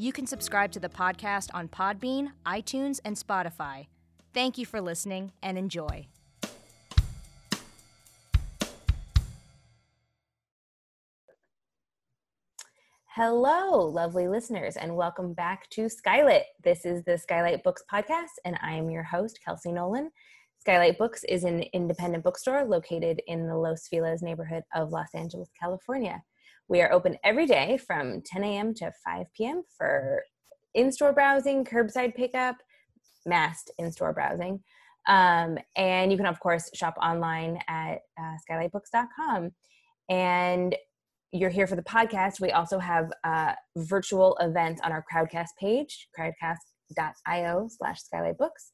You can subscribe to the podcast on Podbean, iTunes, and Spotify. Thank you for listening and enjoy. Hello, lovely listeners, and welcome back to Skylight. This is the Skylight Books podcast, and I am your host, Kelsey Nolan. Skylight Books is an independent bookstore located in the Los Feliz neighborhood of Los Angeles, California. We are open every day from 10 a.m. to 5 p.m. for in store browsing, curbside pickup, masked in store browsing. Um, and you can, of course, shop online at uh, skylightbooks.com. And you're here for the podcast, we also have uh, virtual events on our Crowdcast page, crowdcast.io slash skylightbooks.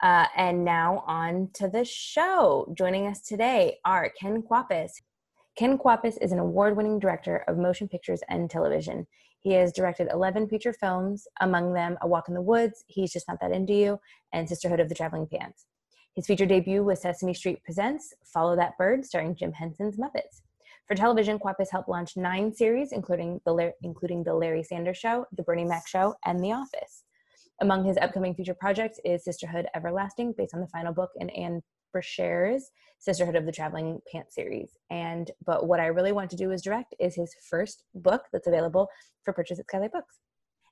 Uh, and now on to the show. Joining us today are Ken Kwapis. Ken Kwapis is an award winning director of motion pictures and television. He has directed 11 feature films, among them A Walk in the Woods, He's Just Not That Into You, and Sisterhood of the Traveling Pants. His feature debut was Sesame Street Presents Follow That Bird, starring Jim Henson's Muppets. For television, Kwapis helped launch nine series, including the, including the Larry Sanders Show, The Bernie Mac Show, and The Office. Among his upcoming future projects is Sisterhood Everlasting, based on the final book in Ann Brashares' Sisterhood of the Traveling Pants series. And but what I really want to do is direct is his first book that's available for purchase at Skylight Books.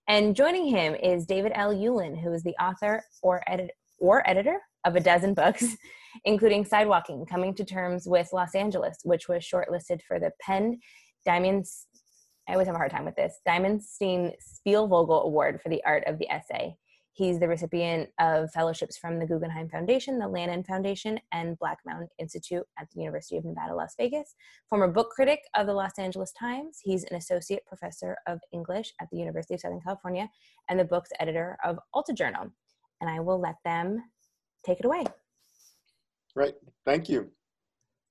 And joining him is David L. Ulin, who is the author or edit or editor of a dozen books, including Sidewalking, Coming to Terms with Los Angeles, which was shortlisted for the PEN Diamonds. I always have a hard time with this. Diamonstein Spielvogel Award for the Art of the Essay. He's the recipient of fellowships from the Guggenheim Foundation, the Lannan Foundation, and Black Mountain Institute at the University of Nevada, Las Vegas. Former book critic of the Los Angeles Times, he's an associate professor of English at the University of Southern California and the book's editor of Alta Journal. And I will let them take it away. Right. Thank you.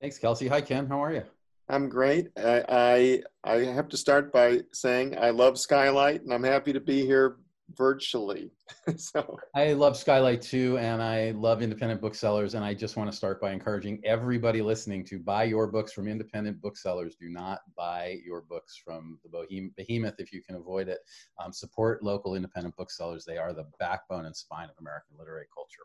Thanks, Kelsey. Hi, Ken. How are you? I'm great. I, I, I have to start by saying I love Skylight, and I'm happy to be here virtually. so I love Skylight too, and I love independent booksellers. And I just want to start by encouraging everybody listening to buy your books from independent booksellers. Do not buy your books from the behemoth if you can avoid it. Um, support local independent booksellers. They are the backbone and spine of American literary culture.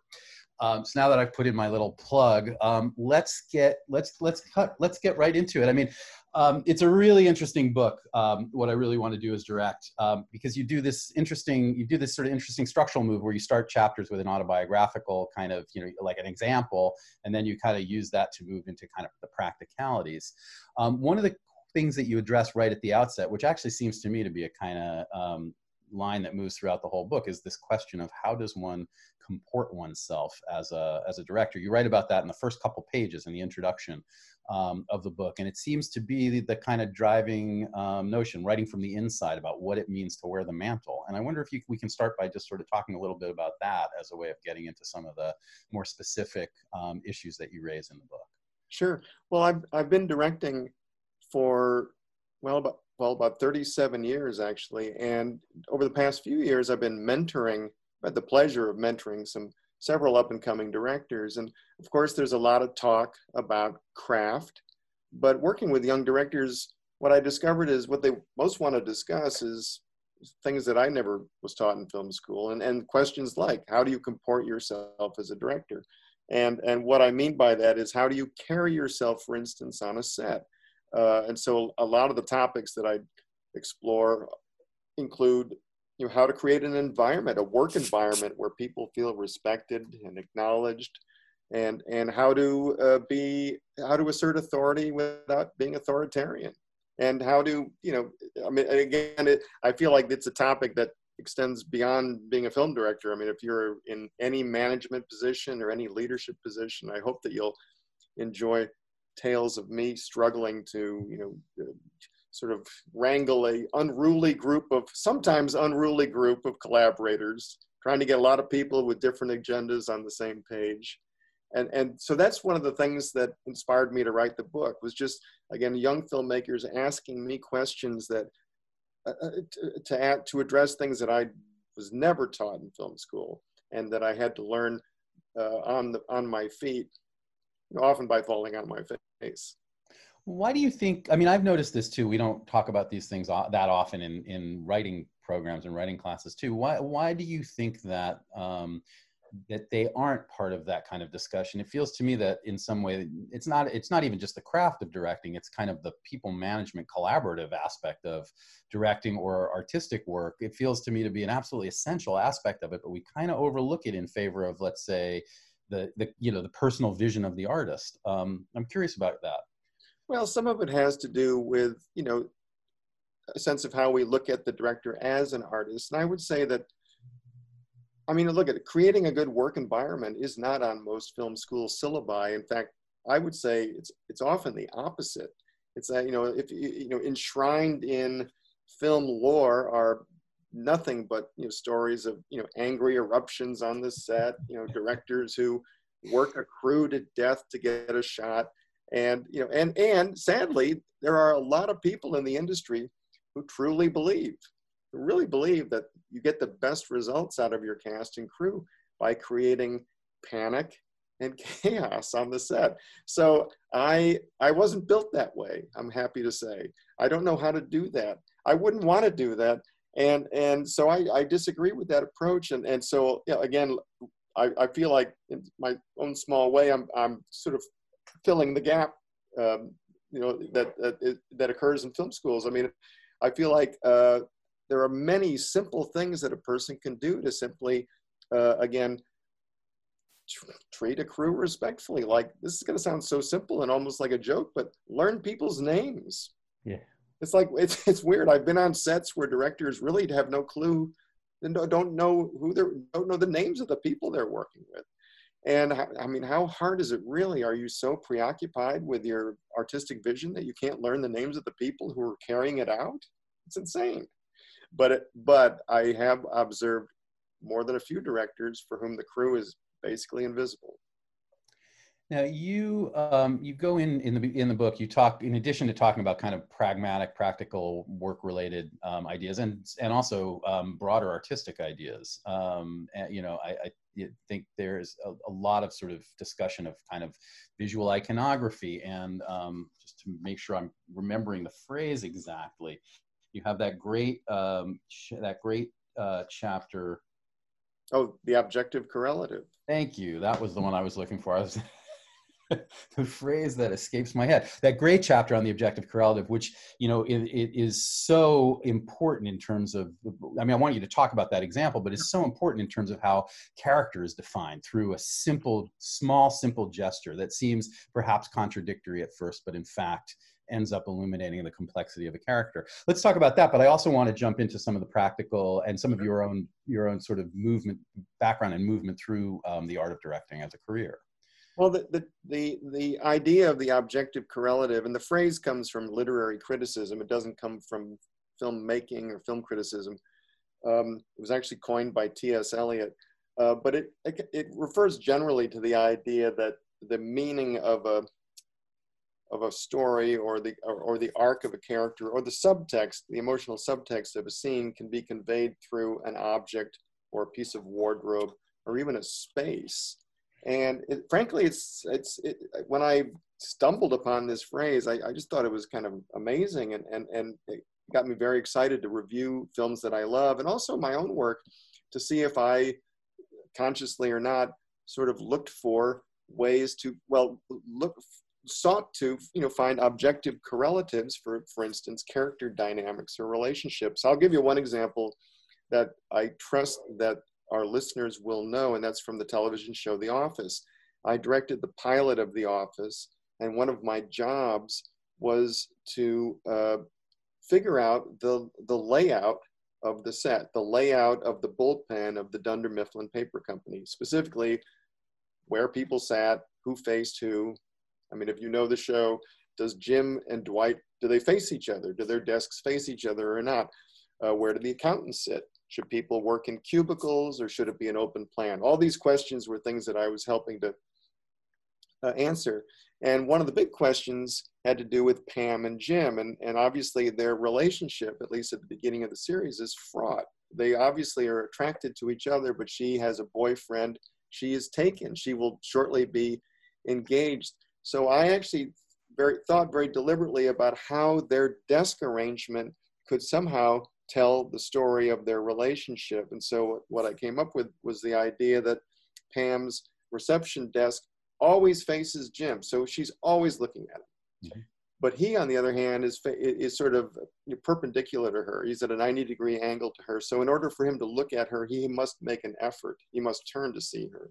Um, so now that I've put in my little plug, um, let's get let's let's cut let's get right into it. I mean, um, it's a really interesting book. Um, what I really want to do is direct um, because you do this interesting, you do this sort of interesting structural move where you start chapters with an autobiographical kind of, you know, like an example, and then you kind of use that to move into kind of the practicalities. Um, one of the things that you address right at the outset, which actually seems to me to be a kind of um, line that moves throughout the whole book, is this question of how does one comport oneself as a as a director. You write about that in the first couple pages in the introduction um, of the book, and it seems to be the, the kind of driving um, notion, writing from the inside about what it means to wear the mantle. And I wonder if you, we can start by just sort of talking a little bit about that as a way of getting into some of the more specific um, issues that you raise in the book. Sure. Well, I've I've been directing for well about well about 37 years actually, and over the past few years, I've been mentoring had the pleasure of mentoring some several up and coming directors. And of course, there's a lot of talk about craft, but working with young directors, what I discovered is what they most want to discuss is things that I never was taught in film school and, and questions like how do you comport yourself as a director? And, and what I mean by that is how do you carry yourself, for instance, on a set? Uh, and so a lot of the topics that I explore include you know how to create an environment a work environment where people feel respected and acknowledged and and how to uh, be how to assert authority without being authoritarian. And how to you know i mean again it, i feel like it's a topic that extends beyond being a film director. I mean if you're in any management position or any leadership position i hope that you'll enjoy tales of me struggling to you know uh, sort of wrangle a unruly group of sometimes unruly group of collaborators trying to get a lot of people with different agendas on the same page and and so that's one of the things that inspired me to write the book was just again young filmmakers asking me questions that uh, uh to, to add to address things that I was never taught in film school and that I had to learn uh, on the on my feet, often by falling on my face. Why do you think? I mean, I've noticed this too. We don't talk about these things that often in in writing programs and writing classes too. Why why do you think that um, that they aren't part of that kind of discussion it feels to me that in some way it's not it's not even just the craft of directing it's kind of the people management collaborative aspect of directing or artistic work it feels to me to be an absolutely essential aspect of it but we kind of overlook it in favor of let's say the, the you know the personal vision of the artist um, i'm curious about that well some of it has to do with you know a sense of how we look at the director as an artist and i would say that I mean, look at it. Creating a good work environment is not on most film school syllabi. In fact, I would say it's it's often the opposite. It's that you know if you know enshrined in film lore are nothing but you know stories of you know angry eruptions on the set. You know directors who work a crew to death to get a shot, and you know and and sadly there are a lot of people in the industry who truly believe who really believe that you get the best results out of your cast and crew by creating panic and chaos on the set. So I I wasn't built that way. I'm happy to say I don't know how to do that. I wouldn't want to do that, and and so I, I disagree with that approach. And and so you know, again, I, I feel like in my own small way, I'm I'm sort of filling the gap. Um, you know that that that occurs in film schools. I mean, I feel like uh, there are many simple things that a person can do to simply, uh, again, treat a crew respectfully. Like this is going to sound so simple and almost like a joke, but learn people's names. Yeah. It's like, it's, it's weird. I've been on sets where directors really have no clue and don't know who they're, don't know the names of the people they're working with. And I mean, how hard is it really? Are you so preoccupied with your artistic vision that you can't learn the names of the people who are carrying it out? It's insane but it, but I have observed more than a few directors for whom the crew is basically invisible. Now you um, you go in in the in the book you talk in addition to talking about kind of pragmatic, practical, work related um, ideas and and also um, broader artistic ideas. Um, and, you know, I, I, think there's a, a, lot of sort of discussion of kind of visual iconography and um, just to make sure I'm remembering the phrase exactly you have that great um, that great uh, chapter. Oh, the objective correlative. Thank you. That was the one I was looking for. I was the phrase that escapes my head. That great chapter on the objective correlative, which you know it, it is so important in terms of. I mean, I want you to talk about that example, but it's so important in terms of how character is defined through a simple, small, simple gesture that seems perhaps contradictory at first, but in fact ends up illuminating the complexity of a character. Let's talk about that, but I also want to jump into some of the practical and some of your own your own sort of movement background and movement through um, the art of directing as a career. Well, the, the, the, the idea of the objective correlative, and the phrase comes from literary criticism. It doesn't come from filmmaking or film criticism. Um, it was actually coined by T.S. Eliot, uh, but it, it, it refers generally to the idea that the meaning of a of a story or the or, or, the arc of a character or the subtext the emotional subtext of a scene can be conveyed through an object or a piece of wardrobe or even a space and it, frankly it's it's it, when i stumbled upon this phrase I, I, just thought it was kind of amazing and and and it got me very excited to review films that i love and also my own work to see if i consciously or not sort of looked for ways to well look sought to you know find objective correlatives for for instance character dynamics or relationships. I'll give you one example that i trust that our listeners will know and that's from the television show the office I directed the pilot of The Office, and one of my jobs was to uh, figure out the the layout of the set, the layout of the bullpen of the Dunder Mifflin Paper Company, specifically where people sat, who faced who. I mean, if you know the show, does Jim and Dwight do they face each other? Do their desks face each other or not? Uh, where do the accountants sit? Should people work in cubicles or should it be an open plan? All these questions were things that I was helping to uh, answer. And one of the big questions had to do with Pam and Jim. And, and obviously, their relationship, at least at the beginning of the series, is fraught. They obviously are attracted to each other, but she has a boyfriend. She is taken. She will shortly be engaged. So I actually very, thought very deliberately about how their desk arrangement could somehow tell the story of their relationship. And so what I came up with was the idea that Pam's reception desk always faces Jim, so she's always looking at him. Mm-hmm. But he, on the other hand, is is sort of perpendicular to her. He's at a 90 degree angle to her. So in order for him to look at her, he must make an effort. He must turn to see her.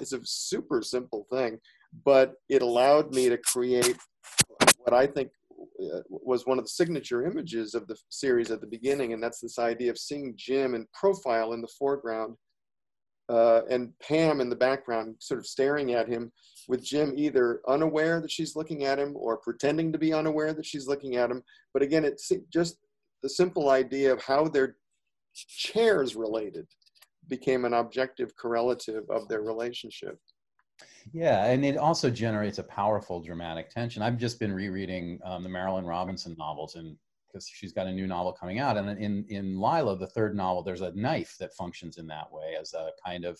It's a super simple thing, but it allowed me to create what I think was one of the signature images of the series at the beginning, and that's this idea of seeing Jim in profile in the foreground uh, and Pam in the background, sort of staring at him, with Jim either unaware that she's looking at him or pretending to be unaware that she's looking at him. But again, it's just the simple idea of how their chairs related became an objective correlative of their relationship. Yeah, and it also generates a powerful dramatic tension. I've just been rereading um, the Marilynne Robinson novels, and because she's got a new novel coming out. And in in Lila, the third novel, there's a knife that functions in that way as a kind of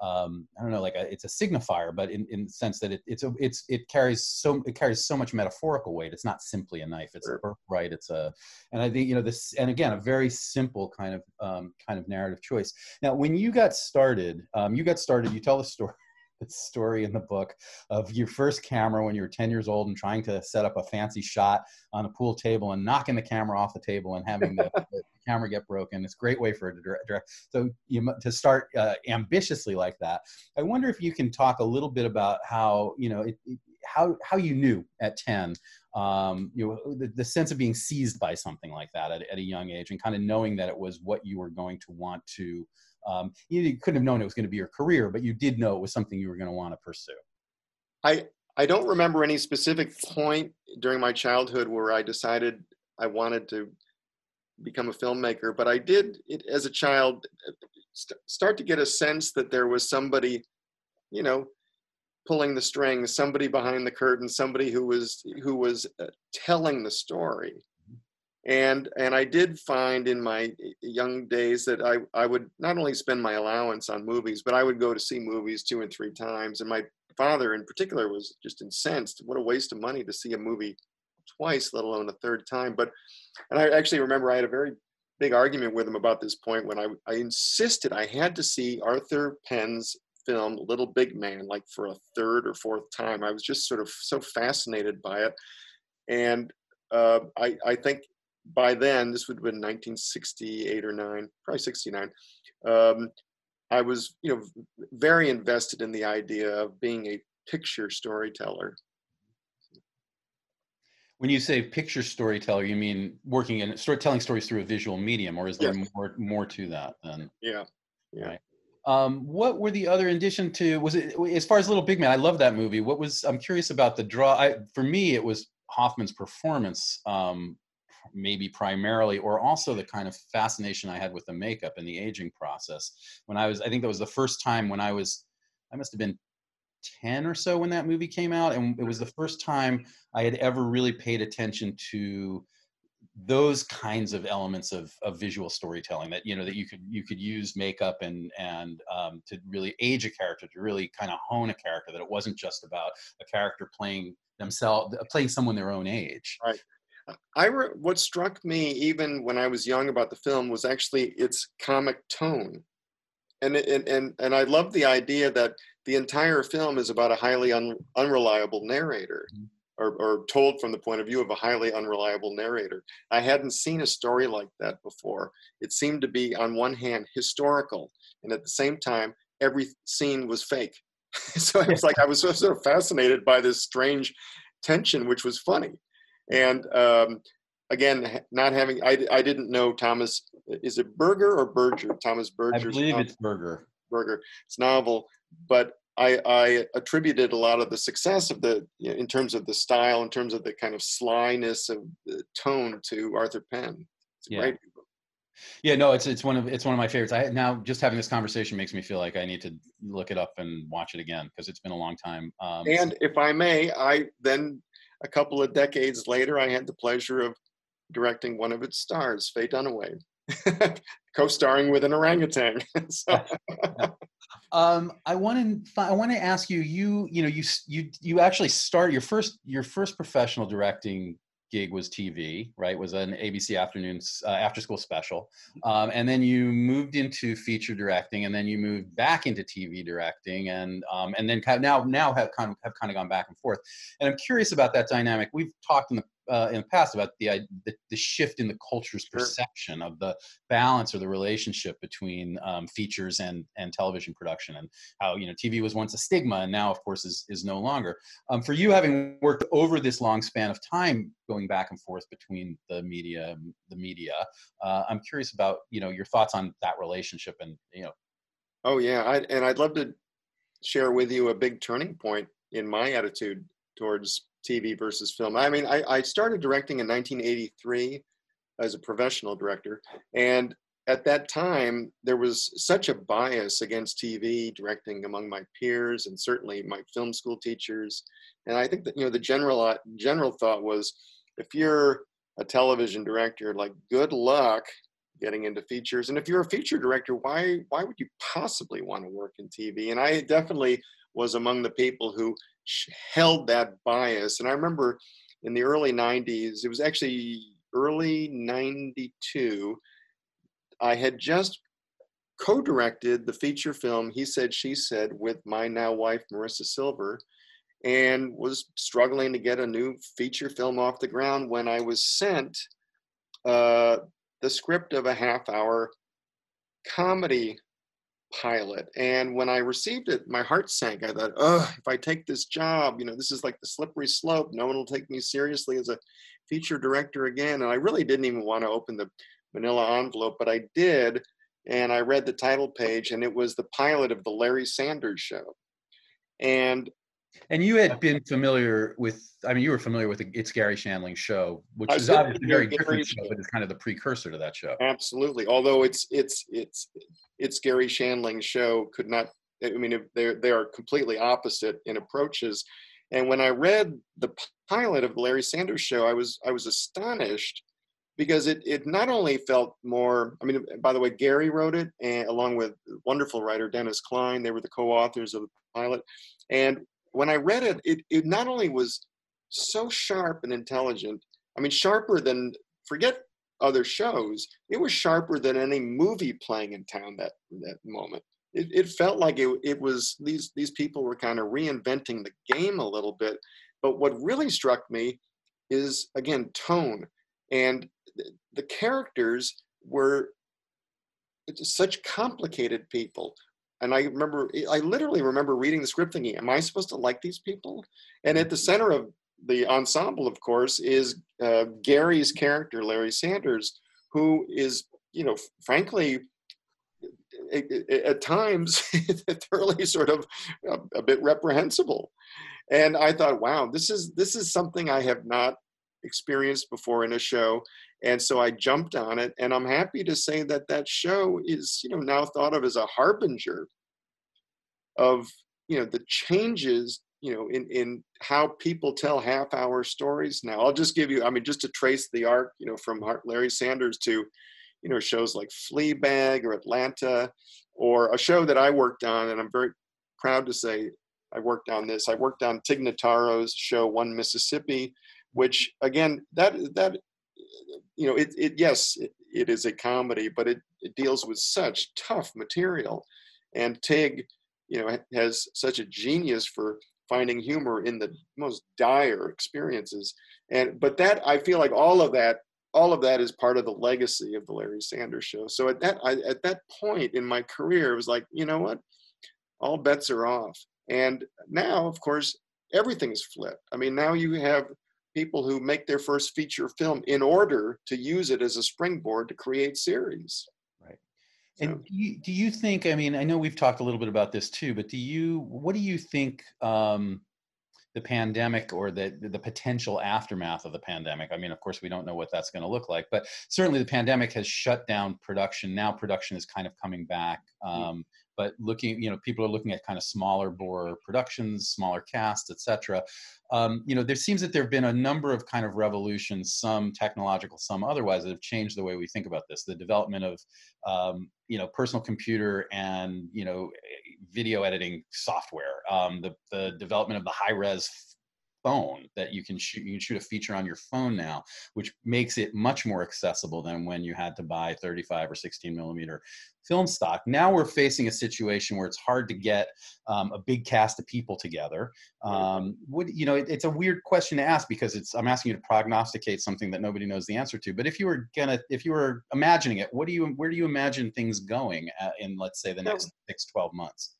um, I don't know, like a, it's a signifier, but in, in the sense that it, it's a, it's it carries so it carries so much metaphorical weight. It's not simply a knife; it's sure. a birthright. It's a, and I think you know this, and again, a very simple kind of um, kind of narrative choice. Now, when you got started, um, you got started. You tell the story story in the book of your first camera when you were 10 years old and trying to set up a fancy shot on a pool table and knocking the camera off the table and having the, the camera get broken. It's a great way for it to direct. So you to start uh, ambitiously like that. I wonder if you can talk a little bit about how you know it, it, how how you knew at 10 um, you know the, the, sense of being seized by something like that at, at a young age and kind of knowing that it was what you were going to want to um, you couldn't have known it was going to be your career, but you did know it was something you were going to want to pursue. I I don't remember any specific point during my childhood where I decided I wanted to become a filmmaker, but I did it as a child st- start to get a sense that there was somebody, you know, pulling the strings, somebody behind the curtain, somebody who was who was uh, telling the story and and I did find in my young days that I I would not only spend my allowance on movies, but I would go to see movies two and three times. And my father, in particular, was just incensed. What a waste of money to see a movie twice, let alone a third time. But and I actually remember I had a very big argument with him about this point when I I insisted I had to see Arthur Penn's film Little Big Man like for a third or fourth time. I was just sort of so fascinated by it. And uh, I, I think by then, this would have been 1968 or nine, probably 69. Um, I was, you know, very invested in the idea of being a picture storyteller. When you say picture storyteller, you mean working in start telling stories through a visual medium, or is there more more to that then? Yeah, yeah. Right. Um, what were the other addition to was it as far as Little Big Man? I love that movie. What was I'm curious about the draw. I, for me, it was Hoffman's performance um, maybe primarily, or also the kind of fascination I had with the makeup and the aging process. When I was, I think that was the first time when I was, I must have been 10 or so when that movie came out. And it was the first time I had ever really paid attention to those kinds of elements of, of visual storytelling that you know that you could you could use makeup and and um, to really age a character to really kind of hone a character that it wasn't just about a character playing themselves playing someone their own age right I re- what struck me even when I was young about the film was actually its comic tone, and and and and I love the idea that the entire film is about a highly un- unreliable narrator, mm-hmm. or, or told from the point of view of a highly unreliable narrator. I hadn't seen a story like that before. It seemed to be on one hand historical, and at the same time every scene was fake. so it was like I was so, sort of fascinated by this strange tension, which was funny. And um, again, not having I, I didn't know Thomas. Is it Berger or Berger? Thomas Berger. I believe it's Berger. Berger. It's novel, but I, I attributed a lot of the success of the you know, in terms of the style, in terms of the kind of slyness of the tone to Arthur Penn. It's Yeah. great. Yeah, no, it's it's one of it's one of my favorites. I now just having this conversation makes me feel like I need to look it up and watch it again because it's been a long time. Um, And if I may, I then a couple of decades later, I had the pleasure of directing one of its stars, Faye Dunaway, co-starring with an orangutan. Um, I want to I want to ask you you you know you you you actually start your first your first professional directing gig was TV right? Was an ABC afternoon uh, after school special. Um, and then you moved into feature directing and then you moved back into TV directing and um, and then kind of now now have kind of have kind of gone back and forth. And I'm curious about that dynamic. We've talked in the uh, in the past about the, the the shift in the culture's Sure. perception of the balance or the relationship between um, features and and television production and how you know TV was once a stigma and now of course is is no longer. Um, for you having worked over this long span of time going back and forth between the media the media, uh, I'm curious about you know your thoughts on that relationship and you know oh yeah, I, and I'd love to share with you a big turning point in my attitude towards TV versus film. I mean, I, I started directing in 1983 as a professional director, and at that time there was such a bias against TV directing among my peers and certainly my film school teachers. And I think that you know the general uh, general thought was, if you're a television director, like good luck getting into features. And if you're a feature director, why why would you possibly want to work in TV? And I definitely was among the people who held that bias. And I remember in the early 90s, it was actually early 92, I had just co-directed the feature film He Said She Said with my now wife Marisa Silver and was struggling to get a new feature film off the ground when I was sent uh, the script of a half hour comedy pilot. And when I received it, my heart sank. I thought, oh, if I take this job, you know, this is like the slippery slope. No one will take me seriously as a feature director again. And I really didn't even want to open the manila envelope, but I did. And I read the title page, and it was the pilot of the Larry Sanders Show. And and you had been familiar with I mean you were familiar with the It's Garry Shandling show which I is obviously a very different show but it's kind of the precursor to that show. Absolutely. Although it's it's it's it's Garry Shandling's show could not. I mean, they're they are completely opposite in approaches. And when I read the pilot of the Larry Sanders Show, I was I was astonished because it it not only felt more. I mean, by the way, Garry wrote it, and along with wonderful writer Dennis Klein. They were the co-authors of the pilot. And when I read it, it it not only was so sharp and intelligent. I mean, sharper than forget other shows, it was sharper than any movie playing in town that that moment. It, it felt like it, it was these these people were kind of reinventing the game a little bit. But what really struck me is again tone and th- the characters were such complicated people. And I remember, eh, I literally remember reading the script thinking, am I supposed to like these people? And at the mm-hmm. center of the ensemble, of course, is uh, Garry's character, Larry Sanders, who is, you know, frankly, a- a- at times thoroughly sort of a, a bit reprehensible. And I thought, wow, this is this is something I have not experienced before in a show. And so I jumped on it, and I'm happy to say that that show is, you know, now thought of as a harbinger of, you know, the changes, you know, in in how people tell half-hour stories now. I'll just give you, I mean, just to trace the arc, you know, from Larry Sanders to, you know, shows like Fleabag or Atlanta, or a show that I worked on, and I'm very proud to say I worked on this. I worked on Tig Notaro's show One Mississippi, which again, that that you know, it, it yes, it, it is a comedy, but it, it deals with such tough material, and Tig, you know, has such a genius for finding humor in the most dire experiences, and but that I feel like all of that, all of that is part of the legacy of the Larry Sanders Show. So at that I, at that point in my career, it was like, you know what, all bets are off, And now, of course, everything's flipped. I mean, now you have people who make their first feature film in order to use it as a springboard to create series. Right. And do you, do you think, I mean, I know we've talked a little bit about this too, but do you, what do you think um, the pandemic or the, the potential aftermath of the pandemic? I mean, of course, we don't know what that's going to look like, but certainly the pandemic has shut down production. Now production is kind of coming back. Mm. Um, but looking, you know, people are looking at kind of smaller bore productions, smaller casts, etc. Um, you know, there seems that there have been a number of kind of revolutions, some technological, some otherwise, that have changed the way we think about this. The development of, um, you know, personal computer and you know, video editing software, um, the the development of the high res phone that you can shoot you can shoot a feature on your phone now which makes it much more accessible than when you had to buy 35 or 16 millimeter film stock. Now we're facing a situation where it's hard to get um, a big cast of people together. Um, would you know it, it's a weird question to ask because it's i'm asking you to prognosticate something that nobody knows the answer to. But if you were gonna if you were imagining it what do you where do you imagine things going in let's say the next six 12 months?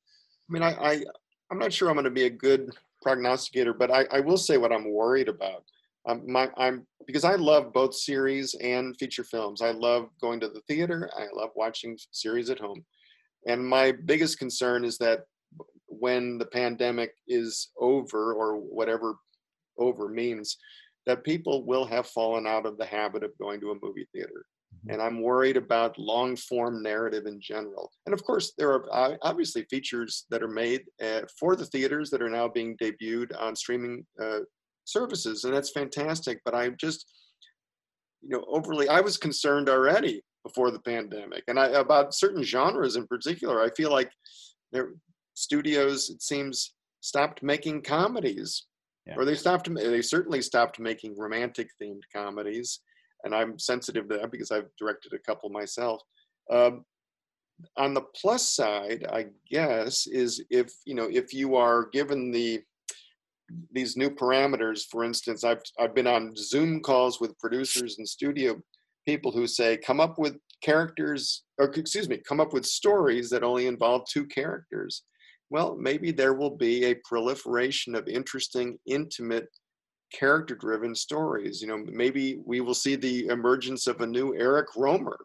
I mean i, I i'm not sure i'm going to be a good prognosticator, but I, I will say what I'm worried about. Um, my, I'm because I love both series and feature films. I love going to the theater. I love watching series at home, and my biggest concern is that when the pandemic is over or whatever over means, that people will have fallen out of the habit of going to a movie theater. And I'm worried about long form narrative in general. And of course, there are obviously features that are made uh, for the theaters that are now being debuted on streaming uh, services, and that's fantastic. But I'm just, you know, overly, I was concerned already before the pandemic, and I, about certain genres in particular. I feel like their studios, it seems, stopped making comedies. Yeah. Or they stopped. They certainly stopped making romantic themed comedies and I'm sensitive to that because I've directed a couple myself. Um, on the plus side, I guess, is if you know if you are given the these new parameters. For instance, I've I've been on Zoom calls with producers and studio people who say, come up with characters, or excuse me, come up with stories that only involve two characters. Well, maybe there will be a proliferation of interesting, intimate character driven stories you know maybe we will see the emergence of a new eric rohmer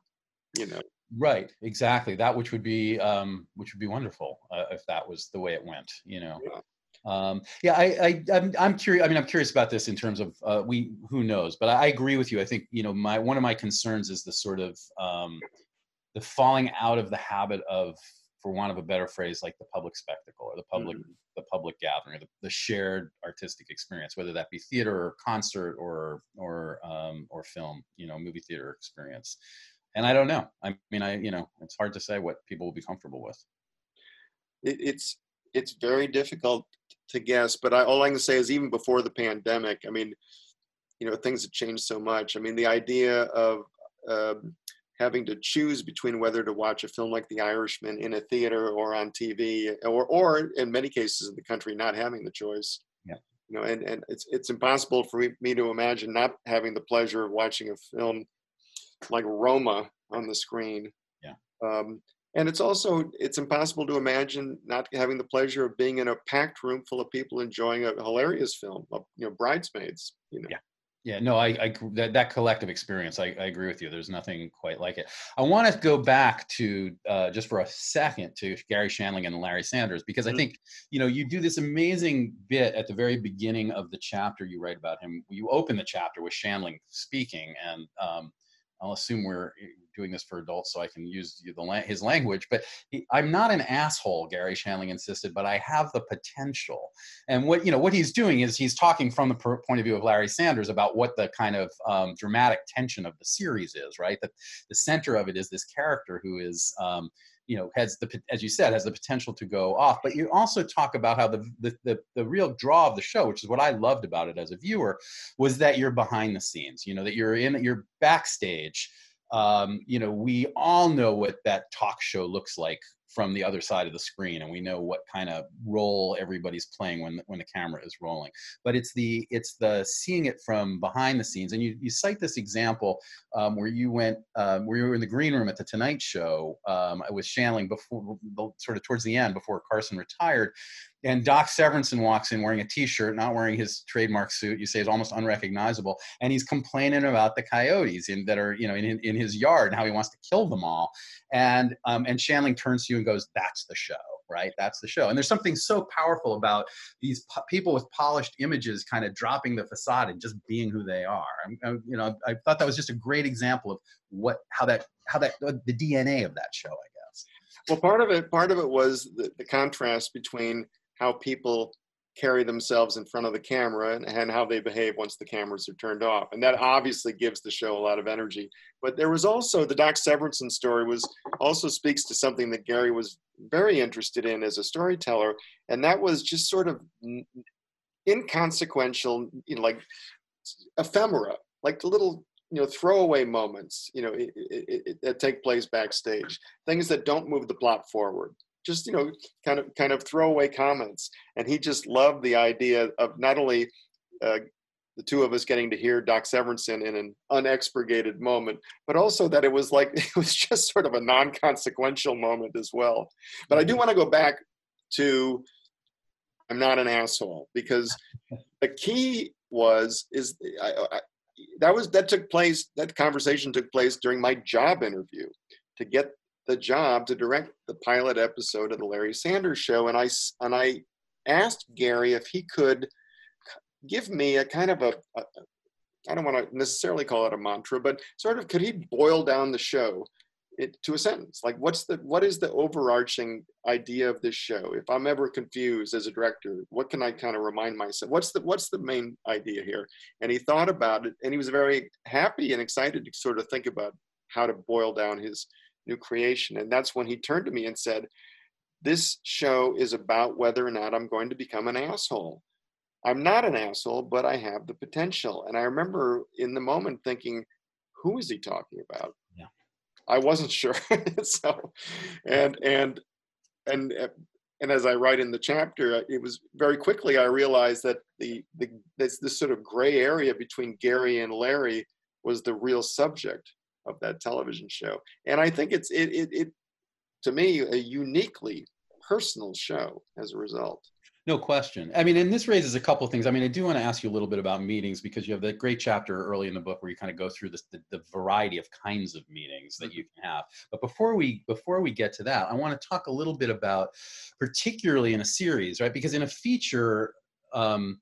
you know right exactly that which would be um which would be wonderful uh, if that was the way it went you know yeah. Um, yeah, I, I, I'm, I'm curious. I mean, I'm curious about this in terms of uh, we, who knows, but I, I agree with you. I think you know, my one of my concerns is the sort of um, the falling out of the habit of for want of a better phrase, like the public spectacle or the public mm-hmm. the public gathering or the, the, shared artistic experience, whether that be theater or concert or or um, or film, you know, movie theater experience. And I don't know. I mean, I you know, it's hard to say what people will be comfortable with. It, it's it's very difficult to guess, but I, all I can say is even before the pandemic, I mean, you know, things have changed so much. I mean, the idea of um, having to choose between whether to watch a film like The Irishman in a theater or on TV, or or in many cases in the country not having the choice. Yeah. You know, and, and it's it's impossible for me to imagine not having the pleasure of watching a film like Roma on the screen. Yeah. Um, and it's also it's impossible to imagine not having the pleasure of being in a packed room full of people enjoying a hilarious film, you know, Bridesmaids. You know. Yeah. Yeah, no, I, I that, that collective experience, I, I agree with you. There's nothing quite like it. I want to go back to uh, just for a second to Garry Shandling and Larry Sanders because mm-hmm. I think you know you do this amazing bit at the very beginning of the chapter you write about him. You open the chapter with Shandling speaking, and um, I'll assume we're doing this for adults so I can use the, his language. But he, I'm not an asshole, Garry Shandling insisted, but I have the potential. And what you know what he's doing is he's talking from the point of view of Larry Sanders about what the kind of um, dramatic tension of the series is, right? That the center of it is this character who is. Um, you know has the as you said has the potential to go off but you also talk about how the, the the the, real draw of the show which is what i loved about it as a viewer was that you're behind the scenes you know that you're in you're backstage um, you know, we all know what that talk show looks like from the other side of the screen, and we know what kind of role everybody's playing when when the camera is rolling. But it's the it's the seeing it from behind the scenes, and you you cite this example um, where you went um, where you were in the green room at the Tonight Show um, with Shandling before sort of towards the end before Carson retired, and Doc Severinsen walks in wearing a T-shirt, not wearing his trademark suit. You say is almost unrecognizable, and he's complaining about the coyotes in, that are you know in, in his yard and how he wants to kill them all. And um, and Shandling turns to you and goes, "That's the show." right? That's the show. And there's something so powerful about these po- people with polished images kind of dropping the facade and just being who they are. I'm, I'm, you know, I thought that was just a great example of what, how that, how that, the DNA of that show, I guess. Well, part of it, part of it was the, the contrast between how people carry themselves in front of the camera and, and, how they behave once the cameras are turned off. And that obviously gives the show a lot of energy. But there was also the Doc Severinsen story was also speaks to something that Garry was very interested in as a storyteller, and that was just sort of inconsequential, you know, like ephemera, like the little you know throwaway moments you know it, it, it, that take place backstage things that don't move the plot forward just you know kind of kind of throwaway comments and he just loved the idea of not only uh, the two of us getting to hear Doc Severinsen in an unexpurgated moment, but also that it was like it was just sort of a non-consequential moment as well. But I do want to go back to I'm not an asshole because the key was is I, I, that was that took place that conversation took place during my job interview to get the job to direct the pilot episode of the Larry Sanders Show, and I and I asked Garry if he could give me a kind of a, a I don't want to necessarily call it a mantra, but sort of could he boil down the show it, to a sentence? Like, what's the what is the overarching idea of this show? If I'm ever confused as a director, what can I kind of remind myself? What's the what's the main idea here? And he thought about it, and he was very happy and excited to sort of think about how to boil down his new creation. And that's when he turned to me and said, This show is about whether or not I'm going to become an asshole. I'm not an asshole, but I have the potential. And I remember in the moment thinking, Who is he talking about? Yeah. I wasn't sure. so, and, and, and, and as I write in the chapter, it was very quickly I realized that the, the this, this sort of gray area between Garry and Larry was the real subject of that television show. And I think it's it it, it to me a uniquely personal show as a result. No question. I mean, and this raises a couple of things. I mean, I do want to ask you a little bit about meetings because you have that great chapter early in the book where you kind of go through this, the, the variety of kinds of meetings that you can have. But before we before we get to that, I want to talk a little bit about, particularly in a series, right? Because in a feature, um,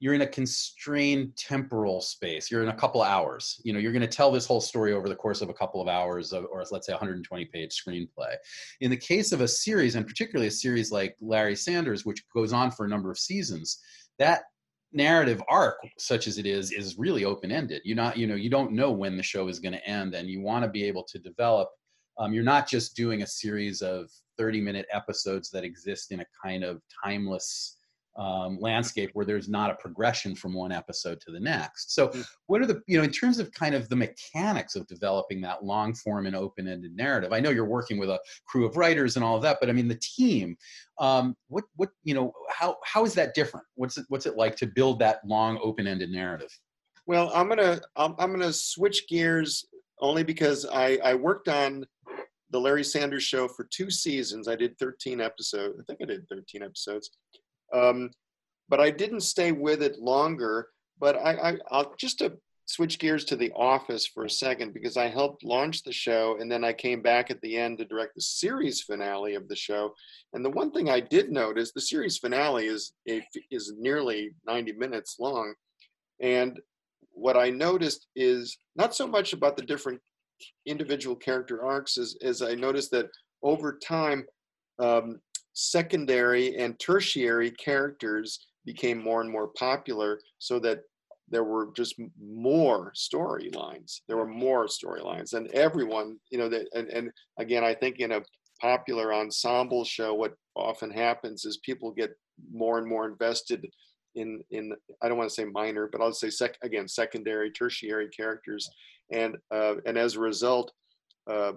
you're in a constrained temporal space. You're in a couple hours. You know you're going to tell this whole story over the course of a couple of hours of, or let's say 120 page screenplay. In the case of a series and particularly a series like larry sanders which goes on for a number of seasons that narrative arc such as it is is really open ended you not you know you don't know when the show is going to end and you want to be able to develop um, you're not just doing a series of 30 minute episodes that exist in a kind of timeless um, landscape where there's not a progression from one episode to the next. So, mm. what are the, you know, in terms of kind of the mechanics of developing that long form and open ended narrative? I know you're working with a crew of writers and all of that, but I mean, the team, um, what, what, you know, how, how is that different? What's it, what's it like to build that long open ended narrative? Well, I'm gonna I'm, I'm gonna switch gears only because I, I worked on the Larry Sanders Show for two seasons. I did 13 episodes. I think I did 13 episodes, um, but I didn't stay with it longer. But I, I, will just to switch gears to The Office for a second because I helped launch the show, and then I came back at the end to direct the series finale of the show. And the one thing I did notice, the series finale is a, is nearly 90 minutes long, and what I noticed is not so much about the different individual character arcs as, as I noticed that over time um, secondary and tertiary characters became more and more popular so that there were just more storylines. There were more storylines and everyone you know that and, and again i think in a popular ensemble show what often happens is people get more and more invested in in i don't want to say minor but i'll say sec, again secondary tertiary characters. And uh, and as a result uh,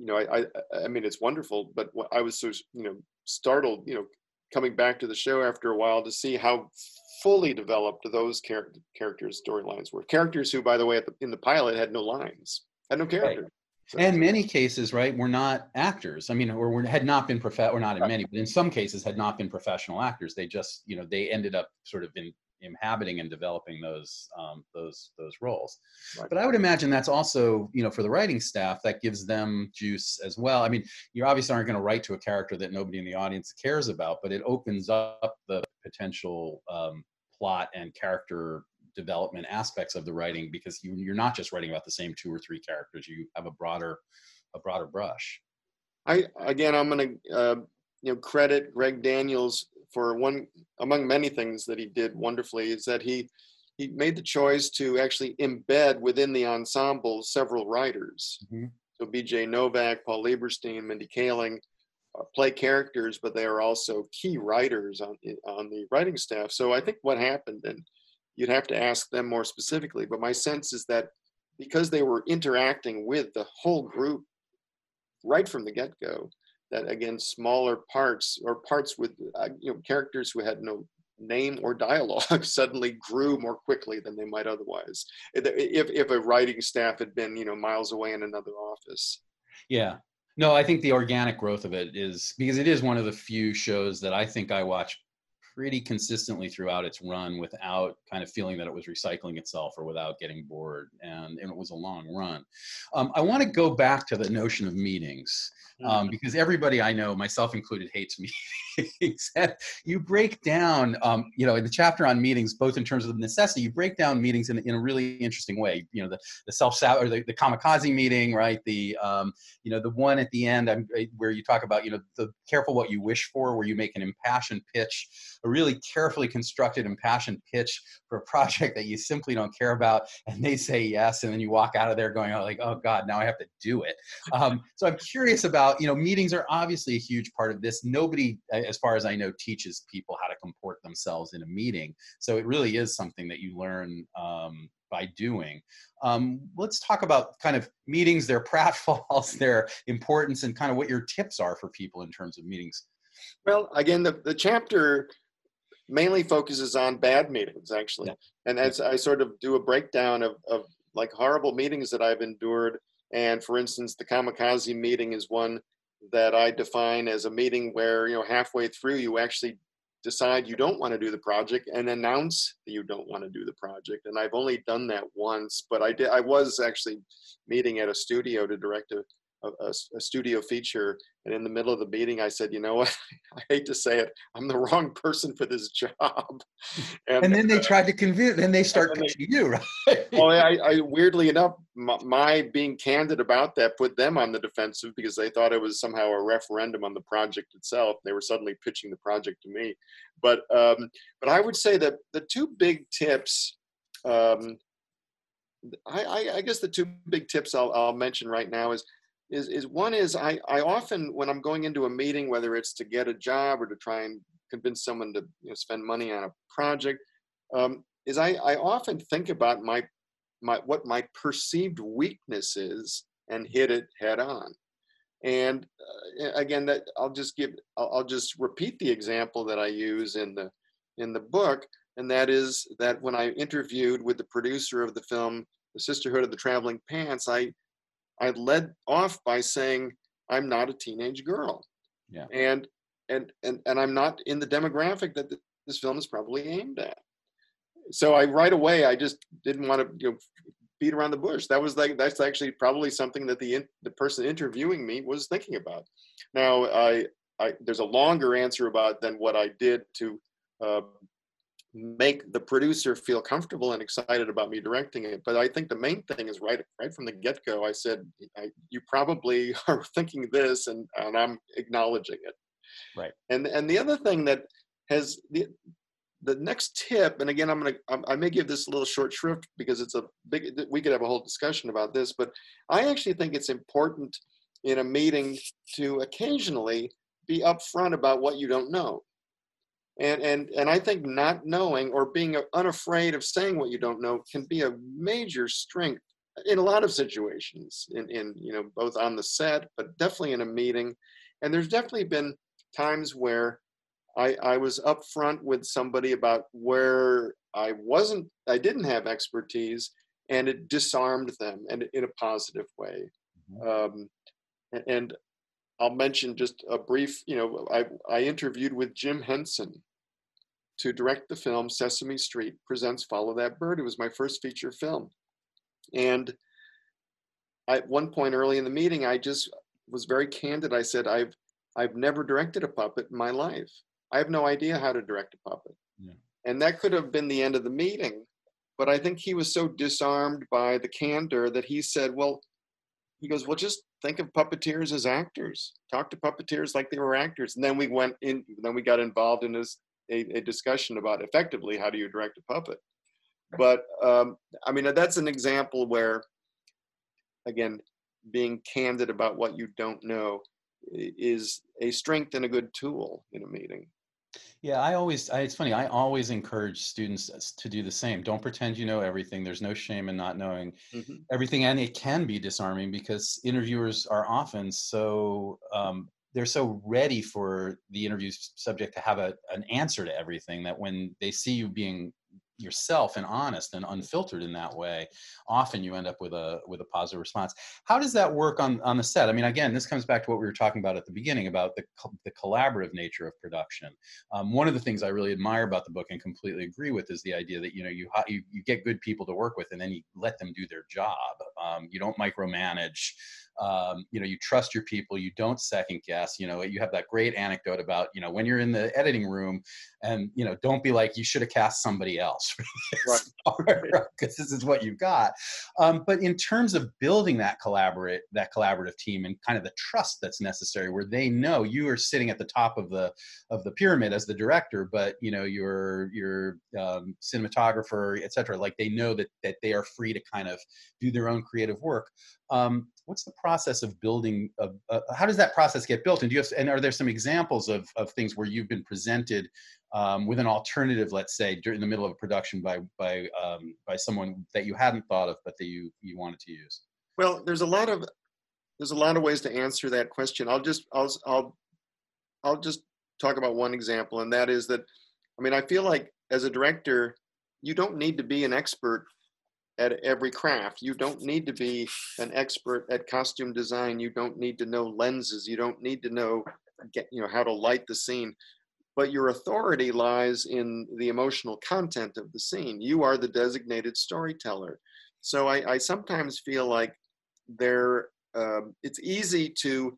you know, I, I, I mean, it's wonderful, but I was so, you know, startled, you know, coming back to the show after a while to see how fully developed those char- characters' storylines were. Characters who, by the way, the, in the pilot had no lines, had no character. Right. and many cases, right, were not actors. I mean, or were, had not been prof. or not in many, but in some cases had not been professional actors. They just, you know, they ended up sort of in inhabiting and developing those um, those those roles. Right. But I would imagine that's also, you know, for the writing staff, that gives them juice as well. I mean, you obviously aren't going to write to a character that nobody in the audience cares about, but it opens up the potential um, plot and character development aspects of the writing because you, you're not just writing about the same two or three characters. You have a broader a broader brush. I again, I'm going to uh, you know credit Greg Daniels for one among many things that he did wonderfully is that he he made the choice to actually embed within the ensemble several writers. Mm-hmm. So B.J. Novak, Paul Lieberstein, Mindy Kaling uh, play characters, but they are also key writers on on the writing staff. So I think what happened, and you'd have to ask them more specifically, but my sense is that because they were interacting with the whole group right from the get-go, that again smaller parts or parts with uh, you know characters who had no name or dialogue suddenly grew more quickly than they might otherwise. If if a writing staff had been you know miles away in another office. Yeah. No i think the organic growth of it is because it is one of the few shows that i think i watch pretty consistently throughout its run without kind of feeling that it was recycling itself or without getting bored and, and it was a long run um, i want to go back to the notion of meetings um, mm-hmm. because everybody I know, myself included, hates meetings. you break down, um, you know, in the chapter on meetings, both in terms of the necessity, you break down meetings in, in a really interesting way. You know, the, the self or the, the kamikaze meeting, right? The, um, you know, the one at the end I'm, where you talk about, you know, the careful what you wish for, where you make an impassioned pitch, a really carefully constructed impassioned pitch for a project that you simply don't care about, and they say yes, and then you walk out of there going, oh, like, oh God, now I have to do it. Um, so I'm curious about you know meetings are obviously a huge part of this nobody as far as i know teaches people how to comport themselves in a meeting. So it really is something that you learn um, by doing. Um, let's talk about kind of meetings their pratfalls their importance and kind of what your tips are for people in terms of meetings. Well again the, the chapter mainly focuses on bad meetings actually. Yeah. and as i sort of do a breakdown of, of like horrible meetings that i've endured and for instance, the kamikaze meeting is one that I define as a meeting where, you know, halfway through you actually decide you don't want to do the project and announce that you don't want to do the project. And I've only done that once, but I did I was actually meeting at a studio to direct a a, a, studio feature and in the middle of the meeting i said you know what? I hate to say it i'm the wrong person for this job. And, and then they uh, tried to convince then they start pitching you right? Well I, I, weirdly enough my, my, being candid about that put them on the defensive because they thought it was somehow a referendum on the project itself. They were suddenly pitching the project to me. But um, but i would say that the two big tips um, I, I, I guess the two big tips I'll, I'll mention right now is is, is one is I, I often when I'm going into a meeting, whether it's to get a job or to try and convince someone to you know, spend money on a project, um, is I, I often think about my my what my perceived weakness is and hit it head on. And uh, again, that I'll just give I'll, I'll just repeat the example that I use in the in the book, and that is that when I interviewed with the producer of the film, The Sisterhood of the Traveling Pants, I I led off by saying I'm not a teenage girl. Yeah. And and and and I'm not in the demographic that this film is probably aimed at. So I right away I just didn't want to you know beat around the bush. That was like that's actually probably something that the the person interviewing me was thinking about. Now I I there's a longer answer about than what I did to uh, make the producer feel comfortable and excited about me directing it. But I think the main thing is right right from the get go. I said, I, "You probably are thinking this," and and I'm acknowledging it. Right. And and the other thing that has the the next tip, and again, I'm gonna I may give this a little short shrift because it's a big. We could have a whole discussion about this, but I actually think it's important in a meeting to occasionally be upfront about what you don't know and and and i think not knowing or being unafraid of saying what you don't know can be a major strength in a lot of situations in in you know both on the set but definitely in a meeting. And there's definitely been times where i i was upfront with somebody about where i wasn't i didn't have expertise and it disarmed them and in a positive way. Um, and I'll mention just a brief, you know, I, I interviewed with Jim Henson to direct the film Sesame Street Presents Follow That Bird. It was my first feature film. And at one point early in the meeting, I just was very candid. I said, I've, I've never directed a puppet in my life. I have no idea how to direct a puppet. Yeah. And that could have been the end of the meeting. But I think he was so disarmed by the candor that he said, well, he goes, well, just think of puppeteers as actors. Talk to puppeteers like they were actors. And then we went in, then we got involved in this, a, a discussion about effectively how do you direct a puppet. But um, I mean, that's an example where, again, being candid about what you don't know is a strength and a good tool in a meeting. Yeah, I always, I, it's funny, I always encourage students to do the same. Don't pretend you know everything. There's no shame in not knowing mm-hmm. everything. And it can be disarming because interviewers are often so, um, they're so ready for the interview subject to have a, an answer to everything that when they see you being yourself and honest and unfiltered in that way often you end up with a with a positive response. How does that work on on the set? I mean again this comes back to what we were talking about at the beginning about the, the collaborative nature of production. Um, one of the things i really admire about the book and completely agree with is the idea that you know you you, you get good people to work with and then you let them do their job. Um, you don't micromanage um, you know you trust your people you don't second guess you know you have that great anecdote about you know when you're in the editing room and you know don't be like you should have cast somebody else because right. this is what you've got um, but in terms of building that collaborate that collaborative team and kind of the trust that's necessary where they know you are sitting at the top of the of the pyramid as the director but you know your your um, cinematographer etc like they know that that they are free to kind of do their own creative work um, what's the process of building? uh, how does that process get built? And do you have, and are there some examples of, of things where you've been presented um, with an alternative, let's say, during the middle of a production by by um, by someone that you hadn't thought of, but that you you wanted to use? Well, there's a lot of there's a lot of ways to answer that question. I'll just I'll I'll I'll just talk about one example, and that is that I mean I feel like as a director, you don't need to be an expert at every craft. You don't need to be an expert at costume design. You don't need to know lenses. You don't need to know, get, you know, how to light the scene. But your authority lies in the emotional content of the scene. You are the designated storyteller. So I, I sometimes feel like there, um, it's easy to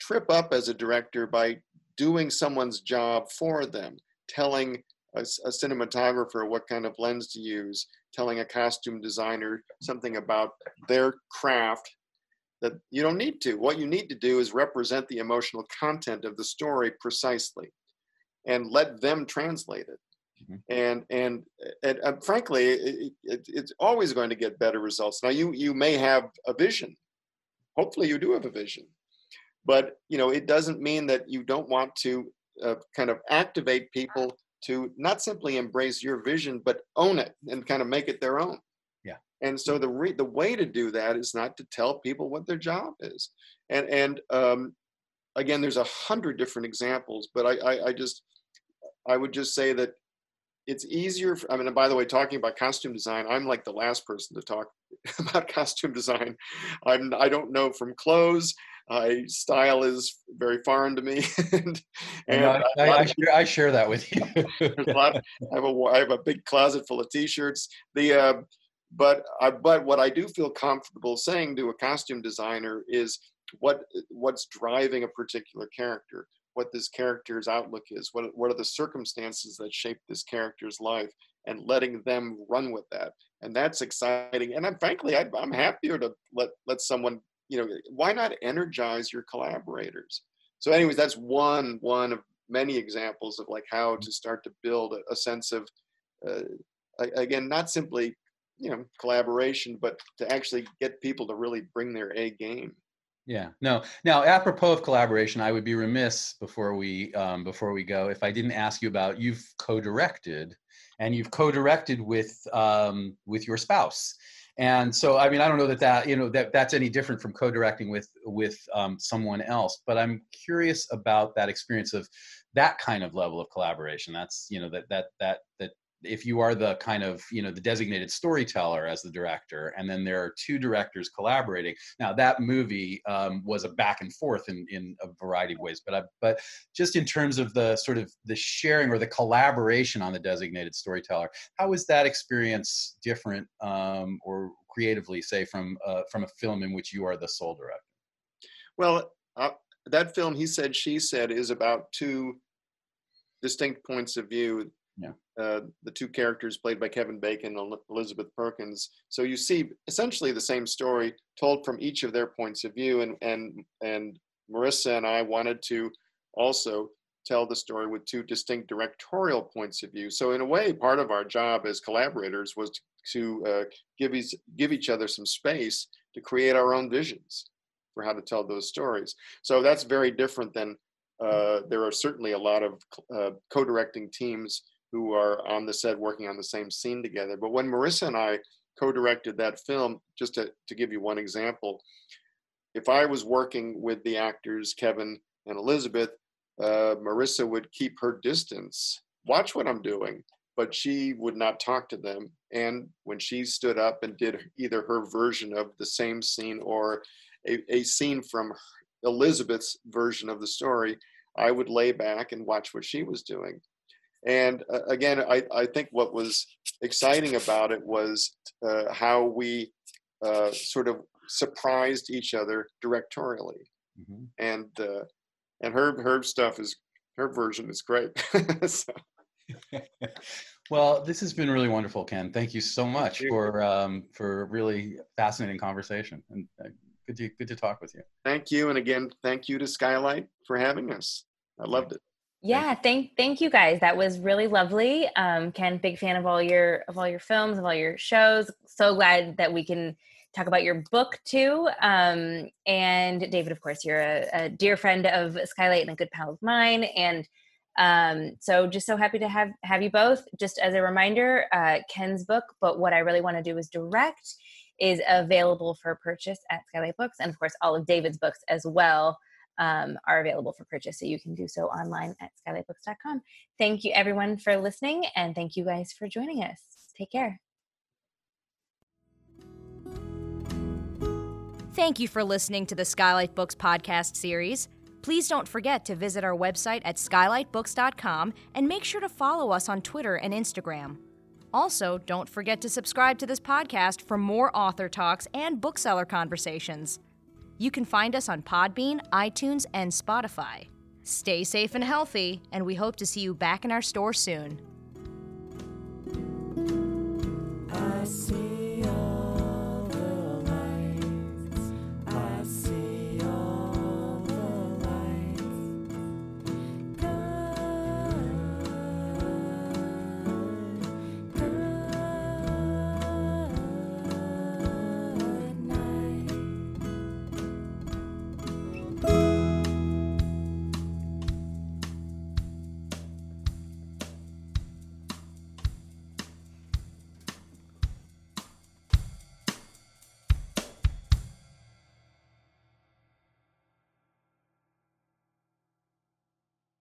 trip up as a director by doing someone's job for them, telling a, a cinematographer what kind of lens to use, telling a costume designer something about their craft that you don't need to. What you need to do is represent the emotional content of the story precisely and let them translate it. Mm-hmm. And, and, and, and frankly, it, it, it's always going to get better results. Now, you, you may have a vision. Hopefully, you do have a vision. But you know, it doesn't mean that you don't want to uh, kind of activate people to not simply embrace your vision but own it and kind of make it their own. Yeah. And so the re- the way to do that is not to tell people what their job is. And and um, again there's a hundred different examples but I, I, I just i would just say that it's easier for, i mean by the way talking about costume design i'm like the last person to talk about costume design. I'm i don't know from clothes I style is very foreign to me, and, and I, I, I, share, I, share, that with you. a lot, I have a I have a big closet full of T-shirts. The uh, but I, but what I do feel comfortable saying to a costume designer is what what's driving a particular character, what this character's outlook is, what what are the circumstances that shape this character's life, and letting them run with that, and that's exciting. And I'm frankly, I, I'm happier to let let someone you know why not energize your collaborators? So anyways that's one one of many examples of like how to start to build a, a sense of uh, again not simply you know collaboration but to actually get people to really bring their a game. Yeah no. Now apropos of collaboration i would be remiss before we um, before we go if i didn't ask you about you've co-directed and you've co-directed with um, with your spouse and so i mean i don't know that that you know that that's any different from co-directing with with um, someone else but i'm curious about that experience of that kind of level of collaboration. That's you know that that that that if you are the kind of you know the designated storyteller as the director and then there are two directors collaborating now that movie um, was a back and forth in, in a variety of ways but I, but just in terms of the sort of the sharing or the collaboration on the designated storyteller how is that experience different um, or creatively say from uh, from a film in which you are the sole director well uh, that film he said she said is about two distinct points of view. Yeah. Uh, the two characters played by Kevin Bacon and Elizabeth Perkins. So you see essentially the same story told from each of their points of view. And and and Marisa and I wanted to also tell the story with two distinct directorial points of view. So in a way, part of our job as collaborators was to, to uh, give each give each other some space to create our own visions for how to tell those stories. So that's very different than uh, there are certainly a lot of uh, co-directing teams who are on the set working on the same scene together. But when Marisa and I co-directed that film, just to, to give you one example, if I was working with the actors Kevin and Elizabeth, uh, Marisa would keep her distance, watch what I'm doing, but she would not talk to them. And when she stood up and did either her version of the same scene or a, a scene from Elizabeth's version of the story, I would lay back and watch what she was doing. And uh, again, I, I think what was exciting about it was uh, how we uh, sort of surprised each other directorially. Mm-hmm. And uh, and her her stuff is her version is great. so. well, this has been really wonderful, Ken. Thank you so much you. for um, for a really fascinating conversation. And uh, good to good to talk with you. Thank you, and again, thank you to Skylight for having us. I loved it. Yeah, thank thank you guys. That was really lovely. Um, Ken, big fan of all your of all your films, of all your shows. So glad that we can talk about your book too. Um, and David, of course, you're a, a, dear friend of Skylight and a good pal of mine. And um, so just so happy to have have you both. Just as a reminder, uh, Ken's book, but what I really want to do is direct is available for purchase at Skylight Books, and of course, all of David's books as well um, are available for purchase. So you can do so online at skylightbooks.com. Thank you, everyone, for listening, and thank you guys for joining us. Take care. Thank you for listening to the Skylight Books podcast series. Please don't forget to visit our website at skylightbooks.com and make sure to follow us on Twitter and Instagram. Also, don't forget to subscribe to this podcast for more author talks and bookseller conversations. You can find us on Podbean, iTunes, and Spotify. Stay safe and healthy, and we hope to see you back in our store soon.